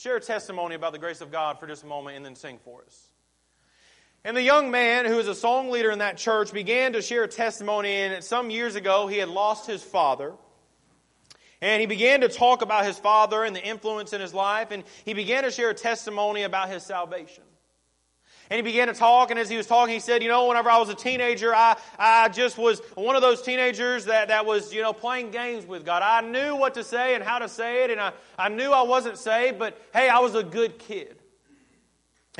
share a testimony about the grace of God for just a moment and then sing for us. And the young man, who is a song leader in that church, began to share a testimony. And some years ago, he had lost his father. And he began to talk about his father and the influence in his life. And he began to share a testimony about his salvation. And he began to talk, and as he was talking, he said, You know, whenever I was a teenager, I, I just was one of those teenagers that, that was, you know, playing games with God. I knew what to say and how to say it, and I, I knew I wasn't saved, but hey, I was a good kid.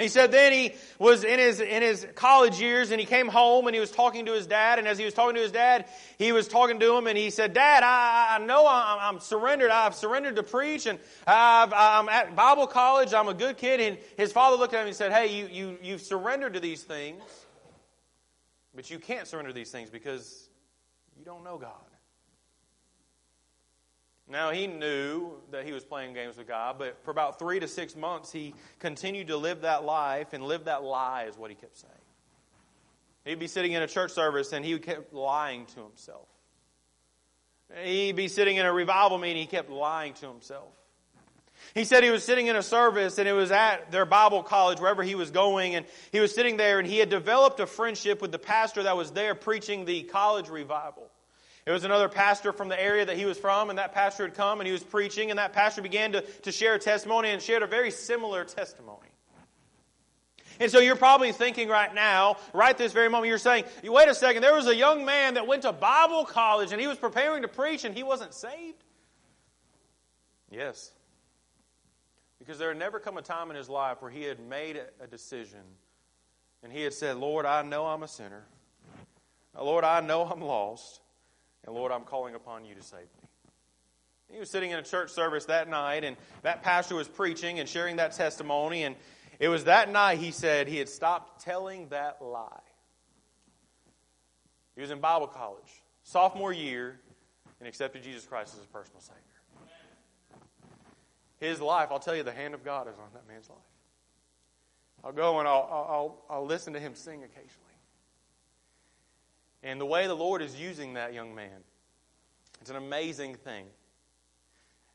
He said then he was in his, in his college years and he came home and he was talking to his dad. And as he was talking to his dad, he was talking to him and he said, Dad, I, I know I'm, I'm surrendered. I've surrendered to preach and I've, I'm at Bible college. I'm a good kid. And his father looked at him and said, Hey, you, you, you've surrendered to these things, but you can't surrender these things because you don't know God. Now, he knew that he was playing games with God, but for about three to six months, he continued to live that life and live that lie, is what he kept saying. He'd be sitting in a church service and he kept lying to himself. He'd be sitting in a revival meeting, he kept lying to himself. He said he was sitting in a service and it was at their Bible college, wherever he was going, and he was sitting there and he had developed a friendship with the pastor that was there preaching the college revival. It was another pastor from the area that he was from, and that pastor had come and he was preaching, and that pastor began to, to share a testimony and shared a very similar testimony. And so you're probably thinking right now, right this very moment, you're saying, wait a second, there was a young man that went to Bible college and he was preparing to preach and he wasn't saved? Yes. Because there had never come a time in his life where he had made a decision and he had said, Lord, I know I'm a sinner. Lord, I know I'm lost. And Lord, I'm calling upon you to save me. He was sitting in a church service that night, and that pastor was preaching and sharing that testimony. And it was that night he said he had stopped telling that lie. He was in Bible college, sophomore year, and accepted Jesus Christ as his personal Savior. His life, I'll tell you, the hand of God is on that man's life. I'll go and I'll, I'll, I'll listen to him sing occasionally. And the way the Lord is using that young man, it's an amazing thing.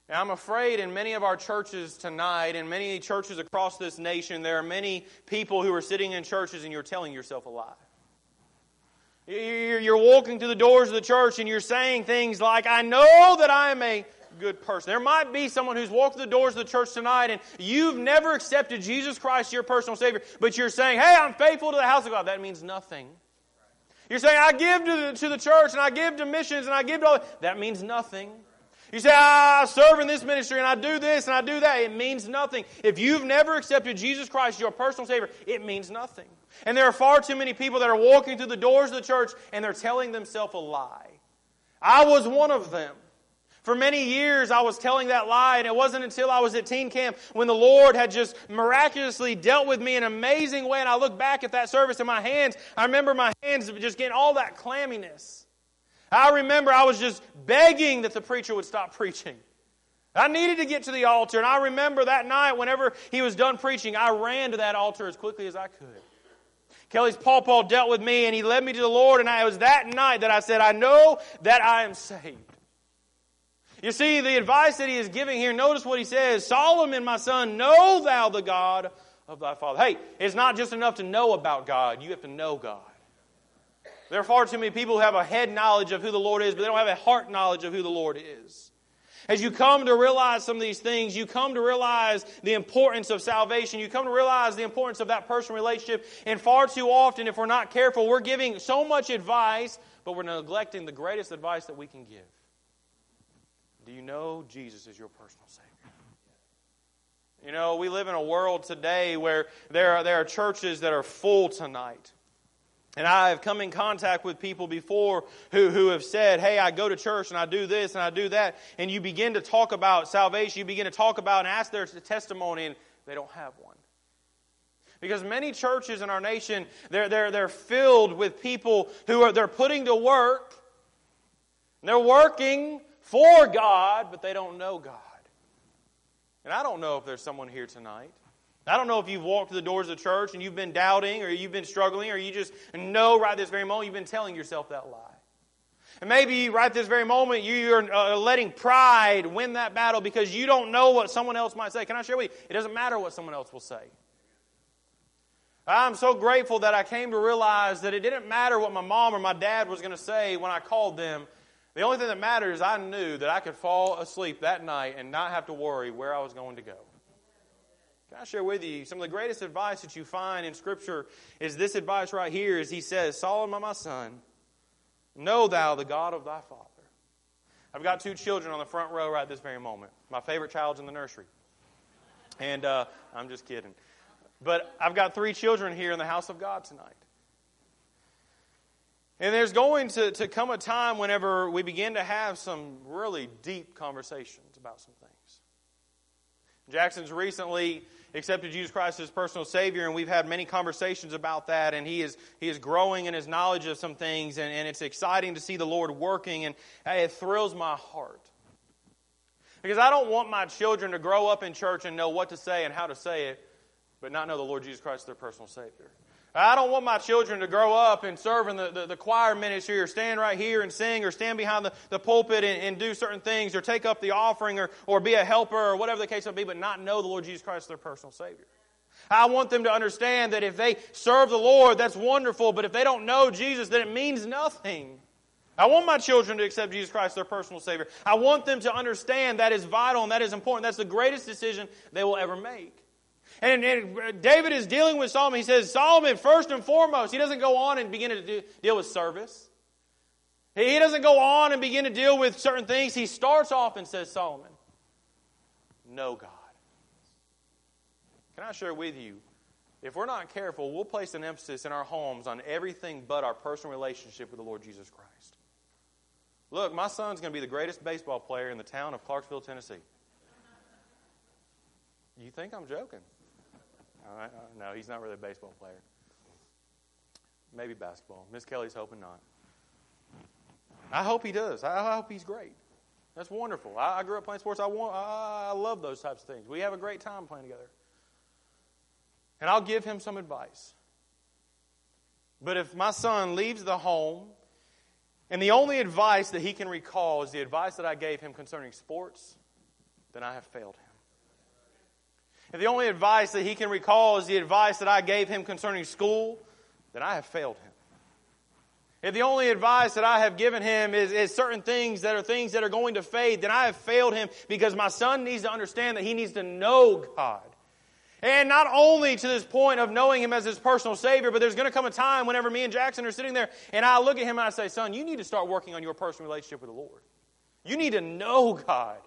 Now, I'm afraid in many of our churches tonight, in many churches across this nation, there are many people who are sitting in churches and you're telling yourself a lie. You're walking through the doors of the church and you're saying things like, I know that I am a good person. There might be someone who's walked through the doors of the church tonight and you've never accepted Jesus Christ, your personal Savior, but you're saying, hey, I'm faithful to the house of God. That means nothing. You're saying, I give to the, to the church and I give to missions and I give to all. That means nothing. You say, I serve in this ministry and I do this and I do that. It means nothing. If you've never accepted Jesus Christ as your personal Savior, it means nothing. And there are far too many people that are walking through the doors of the church and they're telling themselves a lie. I was one of them. For many years, I was telling that lie, and it wasn't until I was at teen camp when the Lord had just miraculously dealt with me in an amazing way. And I look back at that service and my hands, I remember my hands just getting all that clamminess. I remember I was just begging that the preacher would stop preaching. I needed to get to the altar, and I remember that night, whenever he was done preaching, I ran to that altar as quickly as I could. Kelly's Paul dealt with me, and he led me to the Lord, and I, it was that night that I said, I know that I am saved. You see, the advice that he is giving here, notice what he says Solomon, my son, know thou the God of thy father. Hey, it's not just enough to know about God, you have to know God. There are far too many people who have a head knowledge of who the Lord is, but they don't have a heart knowledge of who the Lord is. As you come to realize some of these things, you come to realize the importance of salvation. You come to realize the importance of that personal relationship. And far too often, if we're not careful, we're giving so much advice, but we're neglecting the greatest advice that we can give. Do you know Jesus is your personal Savior? You know, we live in a world today where there are, there are churches that are full tonight. And I have come in contact with people before who, who have said, Hey, I go to church and I do this and I do that. And you begin to talk about salvation, you begin to talk about and ask their testimony, and they don't have one. Because many churches in our nation, they're, they're, they're filled with people who are they're putting to work. They're working for God, but they don't know God. And I don't know if there's someone here tonight. I don't know if you've walked through the doors of church and you've been doubting or you've been struggling or you just know right this very moment you've been telling yourself that lie. And maybe right this very moment you're uh, letting pride win that battle because you don't know what someone else might say. Can I share with you? It doesn't matter what someone else will say. I'm so grateful that I came to realize that it didn't matter what my mom or my dad was going to say when I called them. The only thing that mattered is I knew that I could fall asleep that night and not have to worry where I was going to go. Can I share with you some of the greatest advice that you find in Scripture is this advice right here is he says, Solomon, my son, know thou the God of thy father. I've got two children on the front row right this very moment. My favorite child's in the nursery. And uh, I'm just kidding. But I've got three children here in the house of God tonight. And there's going to, to come a time whenever we begin to have some really deep conversations about some things. Jackson's recently accepted Jesus Christ as personal Savior, and we've had many conversations about that, and he is, he is growing in his knowledge of some things, and, and it's exciting to see the Lord working, and hey, it thrills my heart. Because I don't want my children to grow up in church and know what to say and how to say it, but not know the Lord Jesus Christ their personal Savior. I don't want my children to grow up and serve in the, the, the choir ministry or stand right here and sing or stand behind the, the pulpit and, and, do certain things or take up the offering or, or be a helper or whatever the case may be, but not know the Lord Jesus Christ their personal Savior. I want them to understand that if they serve the Lord, that's wonderful, but if they don't know Jesus, then it means nothing. I want my children to accept Jesus Christ their personal Savior. I want them to understand that is vital and that is important. That's the greatest decision they will ever make. And, and, David is dealing with Solomon. He says, Solomon, first and foremost, he doesn't go on and begin to do, deal with service. He doesn't go on and begin to deal with certain things. He starts off and says, Solomon, know God. Can I share with you? If we're not careful, we'll place an emphasis in our homes on everything but our personal relationship with the Lord Jesus Christ. Look, my son's going to be the greatest baseball player in the town of Clarksville, Tennessee. You think I'm joking? Uh, no, he's not really a baseball player. Maybe basketball. Miss Kelly's hoping not. I hope he does. I hope he's great. That's wonderful. I, I grew up playing sports. I, want, I, I love those types of things. We have a great time playing together. And I'll give him some advice. But if my son leaves the home and the only advice that he can recall is the advice that I gave him concerning sports, then I have failed him. If the only advice that he can recall is the advice that I gave him concerning school, then I have failed him. If the only advice that I have given him is, is, certain things that are things that are going to fade, then I have failed him because my son needs to understand that he needs to know God. And not only to this point of knowing him as his personal Savior, but there's going to come a time whenever me and Jackson are sitting there and I look at him and I say, Son, you need to start working on your personal relationship with the Lord. You need to know God.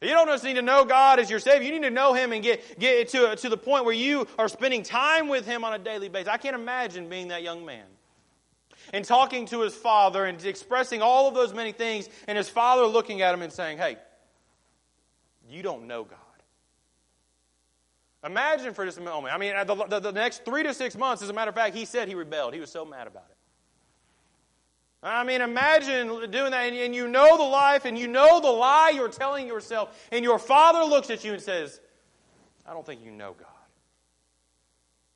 You don't just need to know God as your Savior. You need to know Him and get, get to, to the point where you are spending time with Him on a daily basis. I can't imagine being that young man and talking to his father and expressing all of those many things, and his father looking at him and saying, Hey, you don't know God. Imagine for just a moment. I mean, the, the, the next three to six months, as a matter of fact, he said he rebelled. He was so mad about it. I mean, imagine doing that, and, you know the life, and you know the lie you're telling yourself, and your father looks at you and says, I don't think you know God.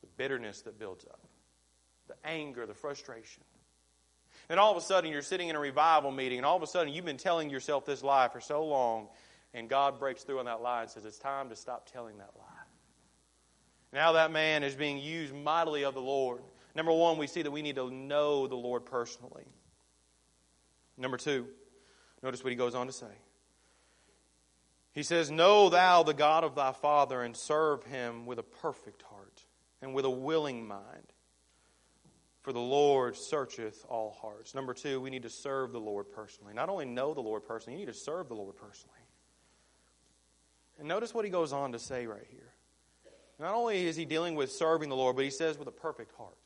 The bitterness that builds up, the anger, the frustration. And all of a sudden, you're sitting in a revival meeting, and all of a sudden, you've been telling yourself this lie for so long, and God breaks through on that lie and says, It's time to stop telling that lie. Now that man is being used mightily of the Lord. Number one, we see that we need to know the Lord personally. Number two, notice what he goes on to say. He says, Know thou the God of thy father, and serve him with a perfect heart and with a willing mind. For the Lord searcheth all hearts. Number two, we need to serve the Lord personally. Not only know the Lord personally, you need to serve the Lord personally. And notice what he goes on to say right here. Not only is he dealing with serving the Lord, but he says with a perfect heart.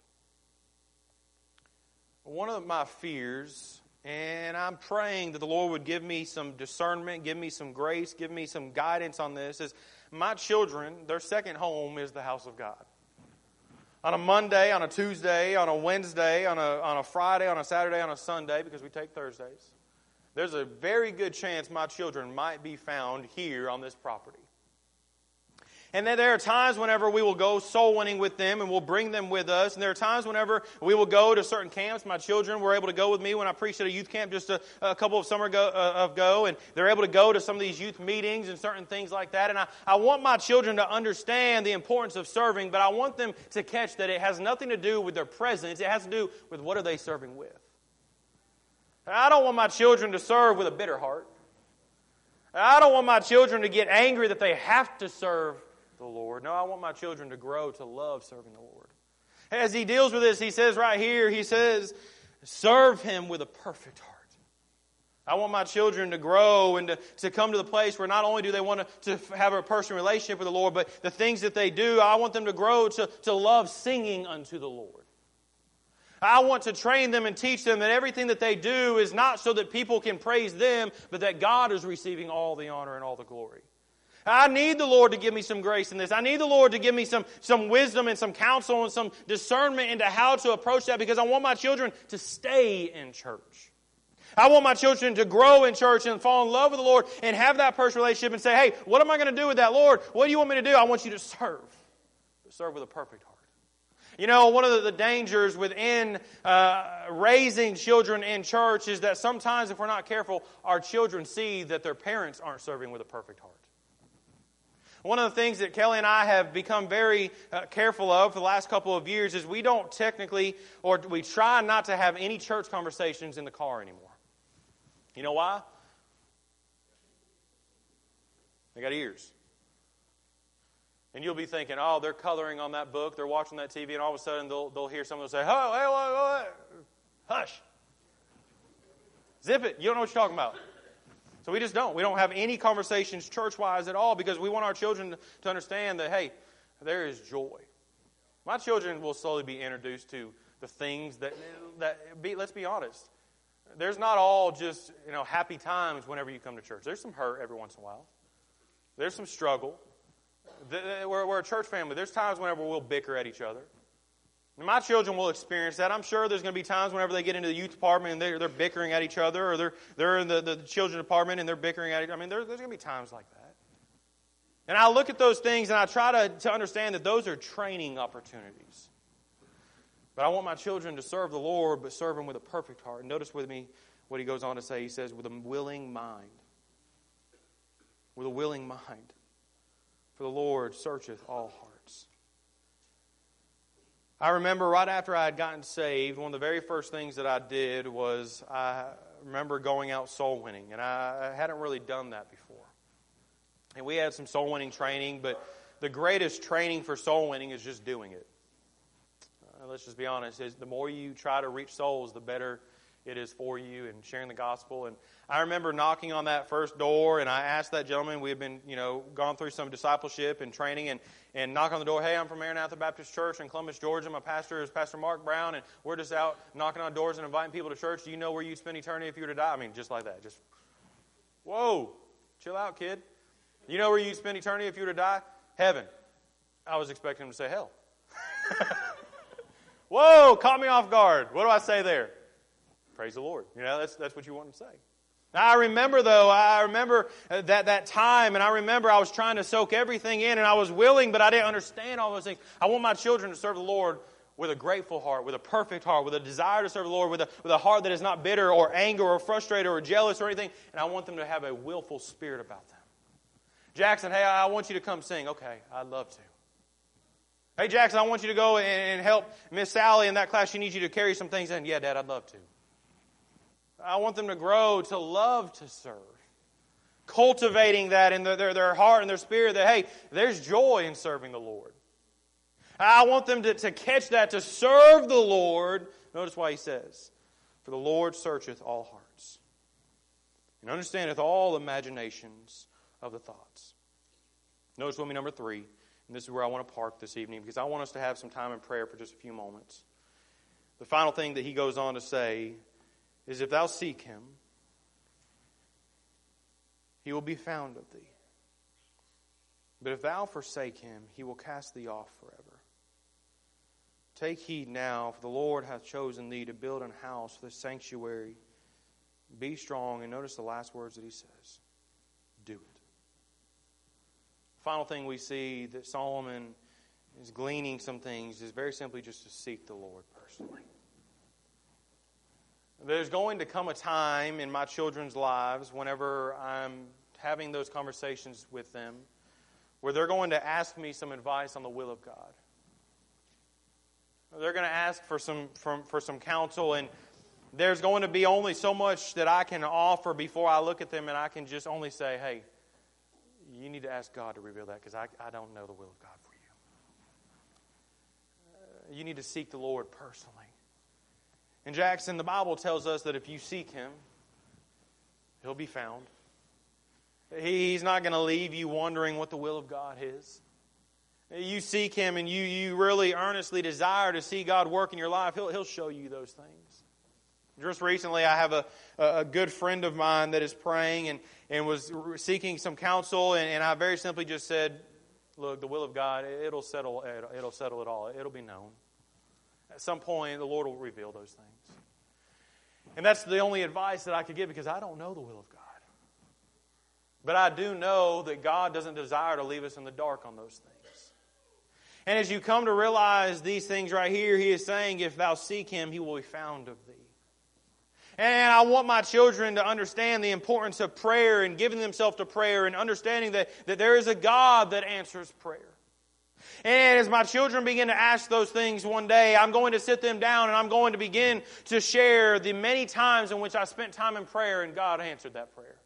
One of my fears and I'm praying that the Lord would give me some discernment, give me some grace, give me some guidance on this. Is my children, their second home is the house of God. On a Monday, on a Tuesday, on a Wednesday, on a, on a Friday, on a Saturday, on a Sunday, because we take Thursdays, there's a very good chance my children might be found here on this property. And then there are times whenever we will go soul winning with them and we'll bring them with us. And there are times whenever we will go to certain camps. My children were able to go with me when I preached at a youth camp just a, a couple of summer ago, uh. And they're able to go to some of these youth meetings and certain things like that. And I, I want my children to understand the importance of serving, but I want them to catch that it has nothing to do with their presence. It has to do with what are they serving with. I don't want my children to serve with a bitter heart. I don't want my children to get angry that they have to serve the Lord. No, I want my children to grow to love serving the Lord. As he deals with this, he says right here, he says, serve him with a perfect heart. I want my children to grow and to, to come to the place where not only do they want to, to have a personal relationship with the Lord, but the things that they do, I want them to grow to, to love singing unto the Lord. I want to train them and teach them that everything that they do is not so that people can praise them, but that God is receiving all the honor and all the glory. I need the Lord to give me some grace in this. I need the Lord to give me some, some wisdom and some counsel and some discernment into how to approach that because I want my children to stay in church. I want my children to grow in church and fall in love with the Lord and have that personal relationship and say, hey, what am I going to do with that, Lord? What do you want me to do? I want you to serve. serve with a perfect heart. You know, one of the, the dangers within uh, raising children in church is that sometimes, if we're not careful, our children see that their parents aren't serving with a perfect heart. One of the things that Kelly and I have become very uh, careful of for the last couple of years is we don't technically, or we try not to have any church conversations in the car anymore. You know why? They got ears. And you'll be thinking, oh, they're coloring on that book, they're watching that TV, and all of a sudden they'll, they'll hear someone say, oh, hey, wait, wait, hush. Zip it. You don't know what you're talking about. So we just don't. We don't have any conversations church wise at all because we want our children to understand that, hey, there is joy. My children will slowly be introduced to the things that, that be, let's be honest, there's not all just, you know, happy times whenever you come to church. There's some hurt every once in a while. There's some struggle. We're, we're a church family. There's times whenever we'll bicker at each other. My children will experience that. I'm sure there's going to be times whenever they get into the youth department and they're, they're bickering at each other, or they're, they're in the, the children's department and they're bickering at each other. I mean, there, there's going to be times like that. And I look at those things and I try to, to understand that those are training opportunities. But I want my children to serve the Lord, but serve Him with a perfect heart. And notice with me what he goes on to say. He says, with a willing mind. With a willing mind. For the Lord searcheth all hearts. I remember right after I had gotten saved, one of the very first things that I did was I remember going out soul winning, and I hadn't really done that before. And we had some soul winning training, but the greatest training for soul winning is just doing it. Uh, let's just be honest. Is the more you try to reach souls, the better it is for you and sharing the gospel. And I remember knocking on that first door, and I asked that gentleman. We had been, you know, gone through some discipleship and training, and and knock on the door. Hey, I'm from Maranatha Baptist Church in Columbus, Georgia. My pastor is Pastor Mark Brown, and we're just out knocking on doors and inviting people to church. Do you know where you'd spend eternity if you were to die? I mean, just like that. Just whoa, chill out, kid. You know where you'd spend eternity if you were to die? Heaven. I was expecting him to say hell. Whoa, caught me off guard. What do I say there? Praise the Lord. You know, that's, that's what you want to say. I remember, though, I remember uh, that, that time, and I remember I was trying to soak everything in, and I was willing, but I didn't understand all those things. I want my children to serve the Lord with a grateful heart, with a perfect heart, with a desire to serve the Lord, with a, with a heart that is not bitter or anger or frustrated or jealous or anything, and I want them to have a willful spirit about them. Jackson, hey, I want you to come sing. Okay, I'd love to. Hey, Jackson, I want you to go and help Miss Sally in that class. She needs you to carry some things in. Yeah, Dad, I'd love to. I want them to grow to love to serve. Cultivating that in their, their heart and their spirit that, hey, there's joy in serving the Lord. I want them to, to catch that, to serve the Lord. Notice why he says, For the Lord searcheth all hearts and understandeth all imaginations of the thoughts. Notice with me number three, and this is where I want to park this evening because I want us to have some time in prayer for just a few moments. The final thing that he goes on to say is if thou seek him, he will be found of thee. But if thou forsake him, he will cast thee off forever. Take heed now, for the Lord hath chosen thee to build an house for the sanctuary. Be strong, and notice the last words that he says do it. final thing we see that Solomon is gleaning some things is very simply just to seek the Lord personally. There's going to come a time in my children's lives whenever I'm having those conversations with them where they're going to ask me some advice on the will of God. They're going to ask for some, for, some counsel, and there's going to be only so much that I can offer before I look at them, and I can just only say, hey, you need to ask God to reveal that because I, I don't know the will of God for you. Uh, you need to seek the Lord personally. And Jackson, the Bible tells us that if you seek Him, He'll be found. He's not going to leave you wondering what the will of God is. You seek Him and you, you really earnestly desire to see God work in your life, He'll, he'll show you those things. Just recently, I have a, a good friend of mine that is praying and, and was seeking some counsel, and, and I very simply just said, Look, the will of God, it'll settle, it'll settle it all. It'll be known. At some point, the Lord will reveal those things. And that's the only advice that I could give because I don't know the will of God. But I do know that God doesn't desire to leave us in the dark on those things. And as you come to realize these things right here, He is saying, If thou seek Him, He will be found of thee. And I want my children to understand the importance of prayer and giving themselves to prayer and understanding that, that there is a God that answers prayer. And as my children begin to ask those things one day, I'm going to sit them down and I'm going to begin to share the many times in which I spent time in prayer and God answered that prayer.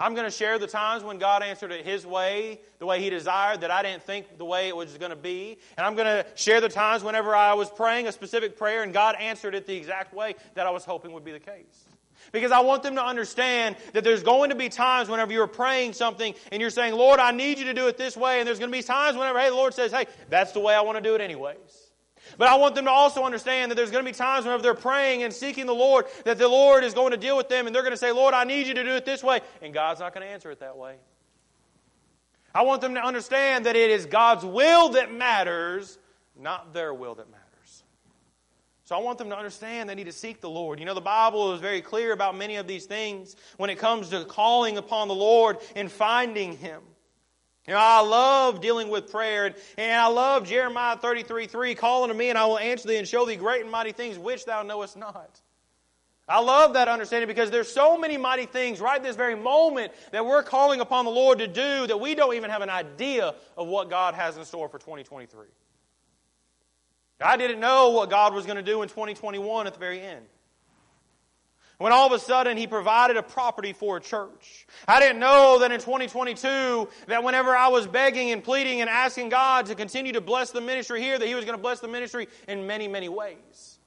I'm going to share the times when God answered it His way, the way He desired, that I didn't think the way it was going to be. And I'm going to share the times whenever I was praying a specific prayer and God answered it the exact way that I was hoping would be the case. Because I want them to understand that there's going to be times whenever you're praying something and you're saying, Lord, I need you to do it this way. And there's going to be times whenever, hey, the Lord says, hey, that's the way I want to do it anyways. But I want them to also understand that there's going to be times whenever they're praying and seeking the Lord that the Lord is going to deal with them and they're going to say, Lord, I need you to do it this way. And God's not going to answer it that way. I want them to understand that it is God's will that matters, not their will that matters. So I want them to understand they need to seek the Lord. You know, the Bible is very clear about many of these things when it comes to calling upon the Lord and finding Him. You know, I love dealing with prayer, and, and I love Jeremiah 33 3, calling to me, and I will answer thee and show thee great and mighty things which thou knowest not. I love that understanding because there's so many mighty things right this very moment that we're calling upon the Lord to do that we don't even have an idea of what God has in store for 2023. I didn't know what God was going to do in 2021 at the very end. When all of a sudden he provided a property for a church. I didn't know that in 2022 that whenever I was begging and pleading and asking God to continue to bless the ministry here, that he was going to bless the ministry in many, many ways.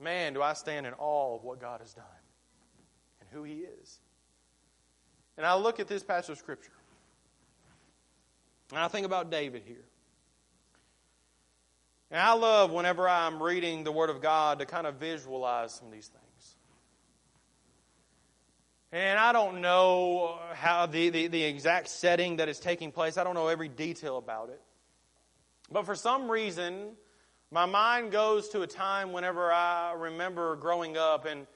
Man, do I stand in awe of what God has done and who he is. And I look at this passage of Scripture. And I think about David here. And I love whenever I'm reading the Word of God to kind of visualize some of these things. And I don't know how the, the, the, exact setting that is taking place. I don't know every detail about it. But for some reason, my mind goes to a time whenever I remember growing up and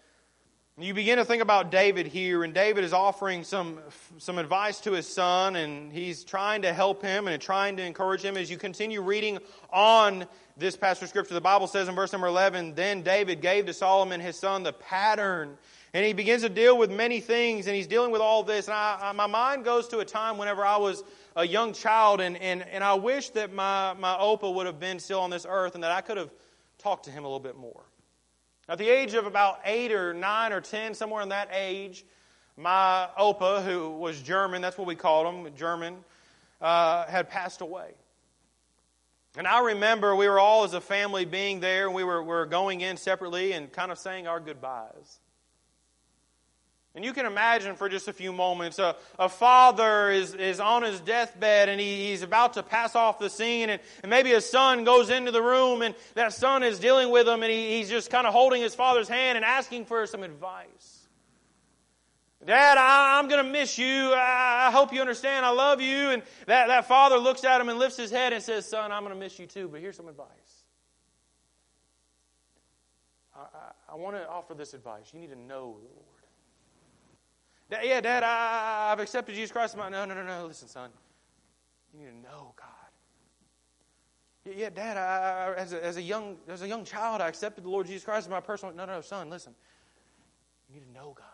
you begin to think about David here, and David is offering some, some advice to his son, and he's trying to help him and trying to encourage him. As you continue reading on this passage of Scripture, the Bible says in verse number 11, Then David gave to Solomon his son the pattern. And he begins to deal with many things, and he's dealing with all this. And I, I, my mind goes to a time whenever I was a young child, and, and, and I wish that my, my Opa would have been still on this earth and that I could have talked to him a little bit more. At the age of about eight or nine or ten, somewhere in that age, my Opa, who was German, that's what we called him, German, uh, had passed away. And I remember we were all as a family being there, and we were, we were going in separately and kind of saying our goodbyes. And you can imagine for just a few moments a, a father is, is on his deathbed and he, he's about to pass off the scene, and, and maybe a son goes into the room and that son is dealing with him and he, he's just kind of holding his father's hand and asking for some advice. Dad, I, am going to miss you. I, I, hope you understand. I love you. And that, that father looks at him and lifts his head and says, Son, I'm going to miss you too, but here's some advice. I, I, I want to offer this advice. You need to know the Lord. yeah, Dad, I, I've accepted Jesus Christ. No, no, no, no. Listen, son. You need to know God. Yeah, Dad, I, as, a, as, a young, as a young child, I accepted the Lord Jesus Christ as my personal. No, no, no, son, listen. You need to know God.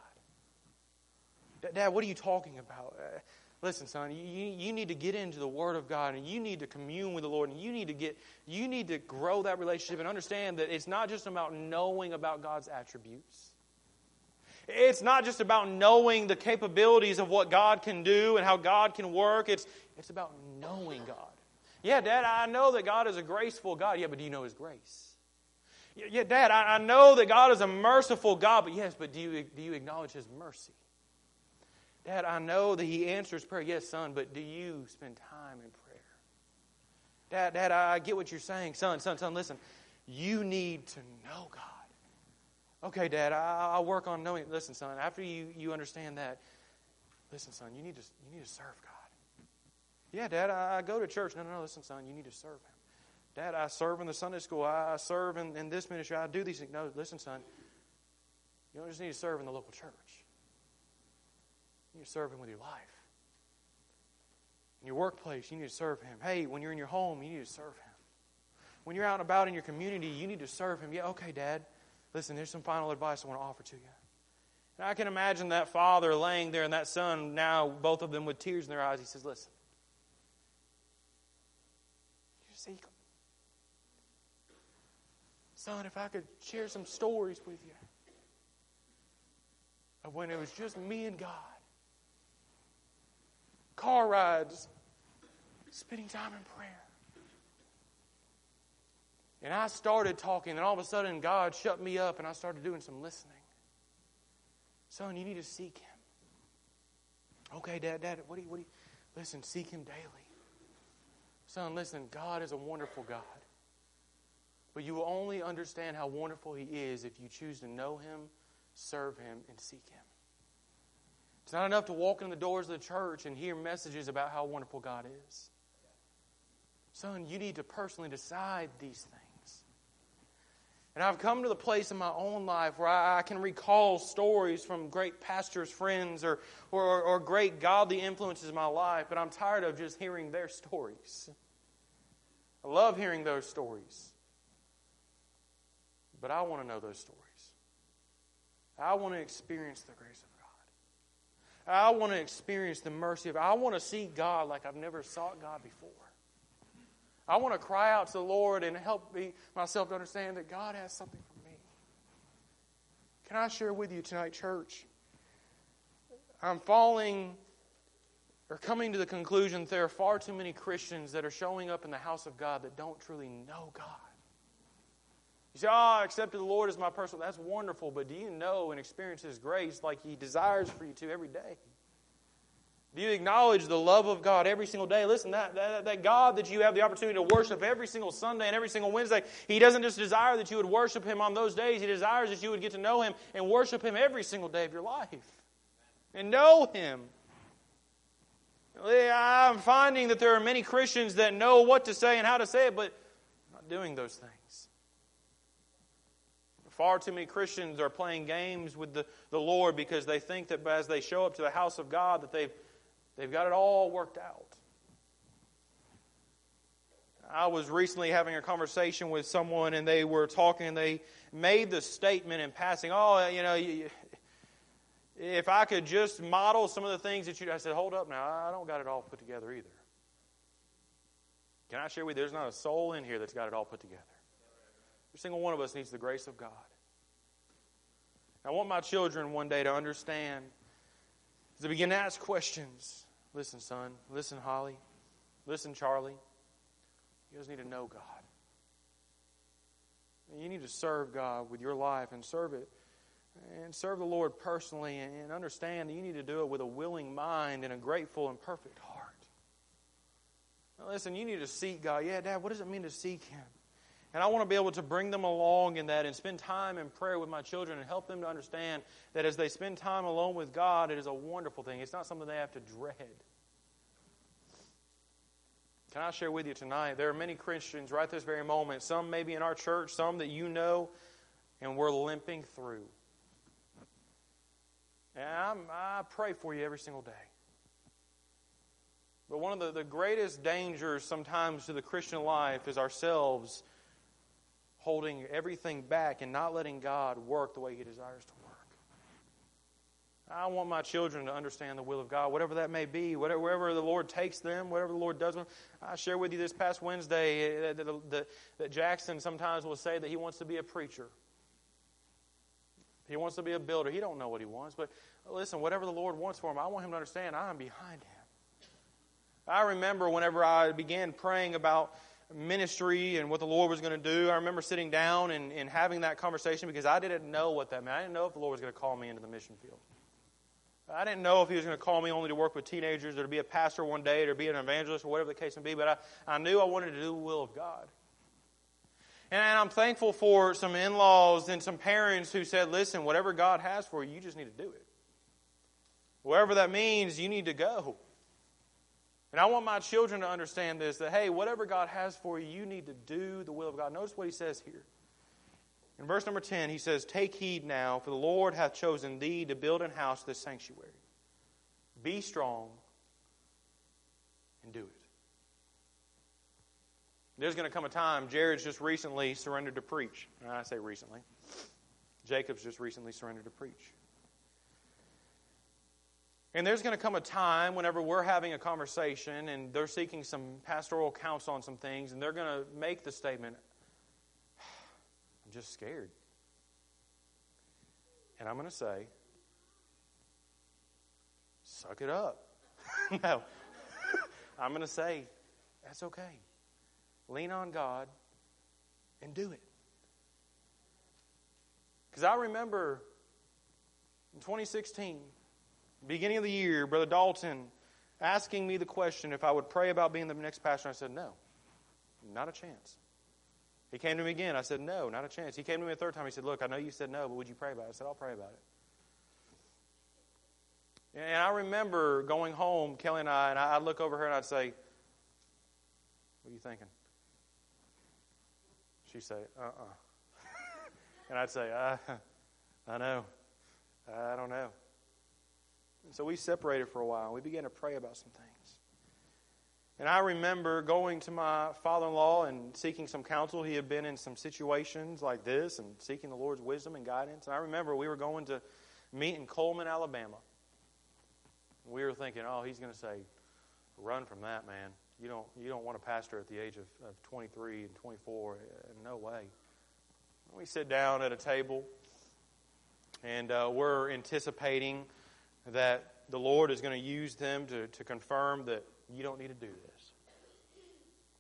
Dad, what are you talking about? Uh, listen, son, you, you need to get into the Word of God and you need to commune with the Lord and you need to get, you need to grow that relationship and understand that it's not just about knowing about God's attributes. It's not just about knowing the capabilities of what God can do and how God can work. It's, it's about knowing God. Yeah, Dad, I know that God is a graceful God. Yeah, but do you know His grace? Yeah, Dad, I, I know that God is a merciful God. But yes, but do you, do you acknowledge His mercy? Dad, I know that He answers prayer. Yes, son, but do you spend time in prayer? Dad, Dad, I get what you're saying. Son, son, son, listen. You need to know God. Okay, Dad, I, will work on knowing. Listen, son, after you, you understand that, listen, son, you need to, you need to serve God. Yeah, Dad, I, I go to church. No, no, no, listen, son, you need to serve Him. Dad, I serve in the Sunday school. I, I serve in, in this ministry. I do these things. No, listen, son, you don't just need to serve in the local church. You serve Him with your life. In your workplace, you need to serve Him. Hey, when you're in your home, you need to serve Him. When you're out and about in your community, you need to serve Him. Yeah, okay, Dad. Listen, here's some final advice I want to offer to you. And I can imagine that father laying there and that son, now both of them with tears in their eyes. He says, Listen, you see, son, if I could share some stories with you of when it was just me and God, car rides, spending time in prayer. And I started talking, and all of a sudden, God shut me up, and I started doing some listening. Son, you need to seek Him. Okay, Dad, Dad, what do you, what do you, listen, seek Him daily. Son, listen, God is a wonderful God. But you will only understand how wonderful He is if you choose to know Him, serve Him, and seek Him. It's not enough to walk in the doors of the church and hear messages about how wonderful God is. Son, you need to personally decide these things. And I've come to the place in my own life where I, can recall stories from great pastors' friends or, or, or great godly influences in my life, but I'm tired of just hearing their stories. I love hearing those stories. But I want to know those stories. I want to experience the grace of God. I want to experience the mercy of I want to see God like I've never sought God before. I want to cry out to the Lord and help me myself to understand that God has something for me. Can I share with you tonight, church? I'm falling or coming to the conclusion that there are far too many Christians that are showing up in the house of God that don't truly know God. You say, Oh, I accepted the Lord as my personal. That's wonderful, but do you know and experience His grace like He desires for you to every day? Do you acknowledge the love of God every single day? Listen, that, that, that God that you have the opportunity to worship every single Sunday and every single Wednesday, He doesn't just desire that you would worship Him on those days. He desires that you would get to know Him and worship Him every single day of your life. And know Him. I'm finding that there are many Christians that know what to say and how to say it, but not doing those things. Far too many Christians are playing games with the, the Lord because they think that as they show up to the house of God that they've They've got it all worked out. I was recently having a conversation with someone, and they were talking, and they made the statement in passing, Oh, you know, if I could just model some of the things that you. I said, Hold up now, I don't got it all put together either. Can I share with you, there's not a soul in here that's got it all put together. Every single one of us needs the grace of God. I want my children one day to understand, they begin to ask questions, Listen, son. Listen, Holly. Listen, Charlie. You guys need to know God. You need to serve God with your life and serve it and serve the Lord personally and understand that you need to do it with a willing mind and a grateful and perfect heart. Now listen, you need to seek God. Yeah, Dad, what does it mean to seek Him? And I want to be able to bring them along in that and spend time in prayer with my children and help them to understand that as they spend time alone with God, it is a wonderful thing. It's not something they have to dread. Can I share with you tonight? There are many Christians right this very moment, some maybe in our church, some that you know, and we're limping through. And I'm, I pray for you every single day. But one of the, the greatest dangers sometimes to the Christian life is ourselves holding everything back and not letting God work the way He desires to work. I want my children to understand the will of God, whatever that may be, whatever, wherever the Lord takes them, whatever the Lord does them. I shared with you this past Wednesday eh, that, that, that, that Jackson sometimes will say that he wants to be a preacher. He wants to be a builder. He don't know what he wants, but listen, whatever the Lord wants for him, I want him to understand I'm behind him. I remember whenever I began praying about ministry and what the Lord was going to do, I remember sitting down and, and having that conversation because I didn't know what that meant. I didn't know if the Lord was going to call me into the mission field. I didn't know if he was going to call me only to work with teenagers or to be a pastor one day or to be an evangelist or whatever the case may be, but I, I knew I wanted to do the will of God. And, and I'm thankful for some in laws and some parents who said, listen, whatever God has for you, you just need to do it. Wherever that means, you need to go. And I want my children to understand this that, hey, whatever God has for you, you need to do the will of God. Notice what he says here. In verse number 10, he says, Take heed now, for the Lord hath chosen thee to build an house, this sanctuary. Be strong and do it. There's going to come a time, Jared's just recently surrendered to preach. And I say recently. Jacob's just recently surrendered to preach. And there's going to come a time whenever we're having a conversation and they're seeking some pastoral counsel on some things, and they're going to make the statement, I'm just scared. And I'm going to say, suck it up. no. I'm going to say, that's okay. Lean on God and do it. Because I remember in 2016, beginning of the year, Brother Dalton asking me the question if I would pray about being the next pastor. I said, no, not a chance. He came to me again. I said, no, not a chance. He came to me a third time. He said, look, I know you said no, but would you pray about it? I said, I'll pray about it. And I remember going home, Kelly and I, and I'd look over her and I'd say, What are you thinking? She'd say, Uh uh-uh. uh and I'd say, uh, I know. I don't know. And so we separated for a while. We began to pray about some things. And I remember going to my father in law and seeking some counsel. He had been in some situations like this and seeking the Lord's wisdom and guidance. And I remember we were going to meet in Cullman, Alabama. We were thinking, oh, he's going to say, run from that, man. You don't, you don't want a pastor at the age of, of 23 and 24. No way. We sit down at a table, and uh, we're anticipating that the Lord is going to use them to, to confirm that you don't need to do this.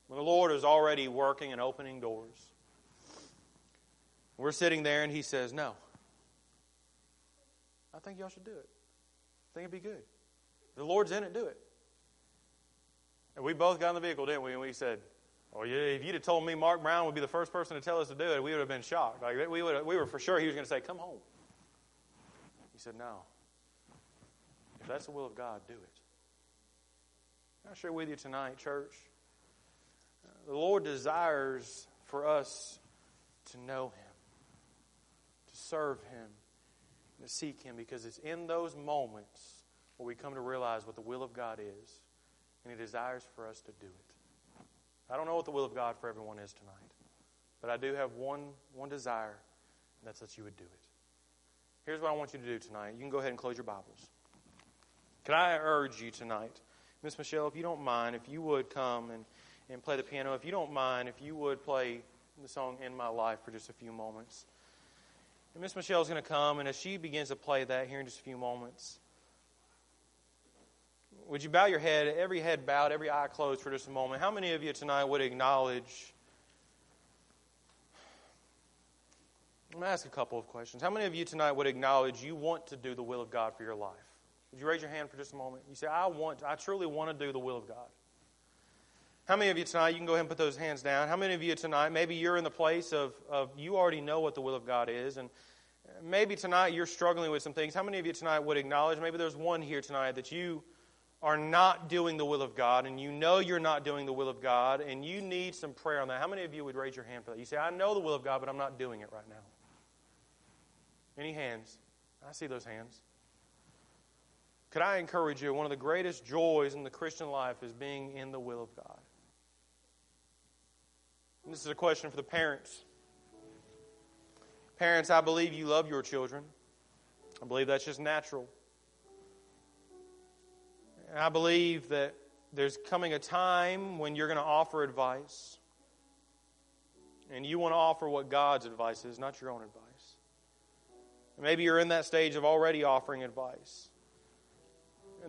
When the Lord is already working and opening doors, we're sitting there and He says, No. I think y'all should do it. I think it'd be good. The Lord's in it, do it. And we both got in the vehicle, didn't we? And we said, Oh, yeah, if you'd have told me Mark Brown would be the first person to tell us to do it, we would have been shocked. Like, we, would we were for sure he was going to say, Come home. He said, No. That's the will of God, do it. I'll share with you tonight, church. Uh, the Lord desires for us to know Him, to serve Him, to seek Him because it's in those moments where we come to realize what the will of God is, and He desires for us to do it. I don't know what the will of God for everyone is tonight, but I do have one, one desire, and that's that you would do it. Here's what I want you to do tonight. You can go ahead and close your Bibles. Can I urge you tonight, Miss Michelle, if you don't mind, if you would come and, and play the piano, if you don't mind, if you would play the song In My Life for just a few moments. And Miss Michelle is going to come, and as she begins to play that here in just a few moments, would you bow your head, every head bowed, every eye closed for just a moment? How many of you tonight would acknowledge? I'm going to ask a couple of questions. How many of you tonight would acknowledge you want to do the will of God for your life? Would you raise your hand for just a moment? You say, I want, I truly want to do the will of God. How many of you tonight, you can go ahead and put those hands down. How many of you tonight, maybe you're in the place of, of you already know what the will of God is, and maybe tonight you're struggling with some things. How many of you tonight would acknowledge, maybe there's one here tonight that you are not doing the will of God, and you know you're not doing the will of God, and you need some prayer on that. How many of you would raise your hand for that? You say, I know the will of God, but I'm not doing it right now. Any hands? I see those hands. Could I encourage you? One of the greatest joys in the Christian life is being in the will of God. And this is a question for the parents. Parents, I believe you love your children. I believe that's just natural. And I believe that there's coming a time when you're going to offer advice. And you want to offer what God's advice is, not your own advice. Maybe you're in that stage of already offering advice.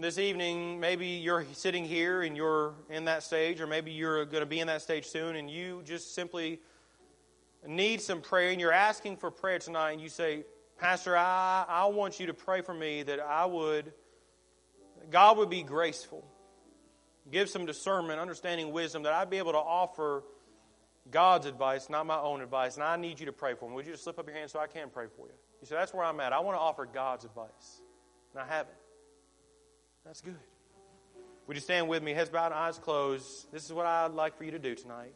This evening, maybe you're sitting here and you're in that stage, or maybe you're going to be in that stage soon, and you just simply need some prayer, and you're asking for prayer tonight, and you say, Pastor, I, I want you to pray for me that I would, God would be graceful, give some discernment, understanding, wisdom, that I'd be able to offer God's advice, not my own advice, and I need you to pray for me. Would you just slip up your hand so I can pray for you? You say, That's where I'm at. I want to offer God's advice, and I haven't. That's good. Would you stand with me, heads bowed, eyes closed? This is what I'd like for you to do tonight.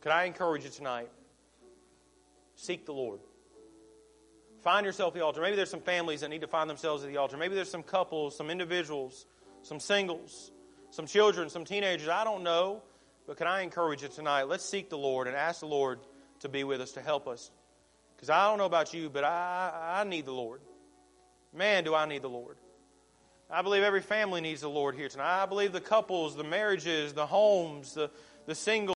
Could I encourage you tonight? Seek the Lord. Find yourself the altar. Maybe there's some families that need to find themselves at the altar. Maybe there's some couples, some individuals, some singles, some children, some teenagers. I don't know. But can I encourage you tonight? Let's seek the Lord and ask the Lord to be with us, to help us. Because I don't know about you, but I, I need the Lord. Man, do I need the Lord. I believe every family needs the Lord here tonight. I believe the couples, the marriages, the homes, the, the singles.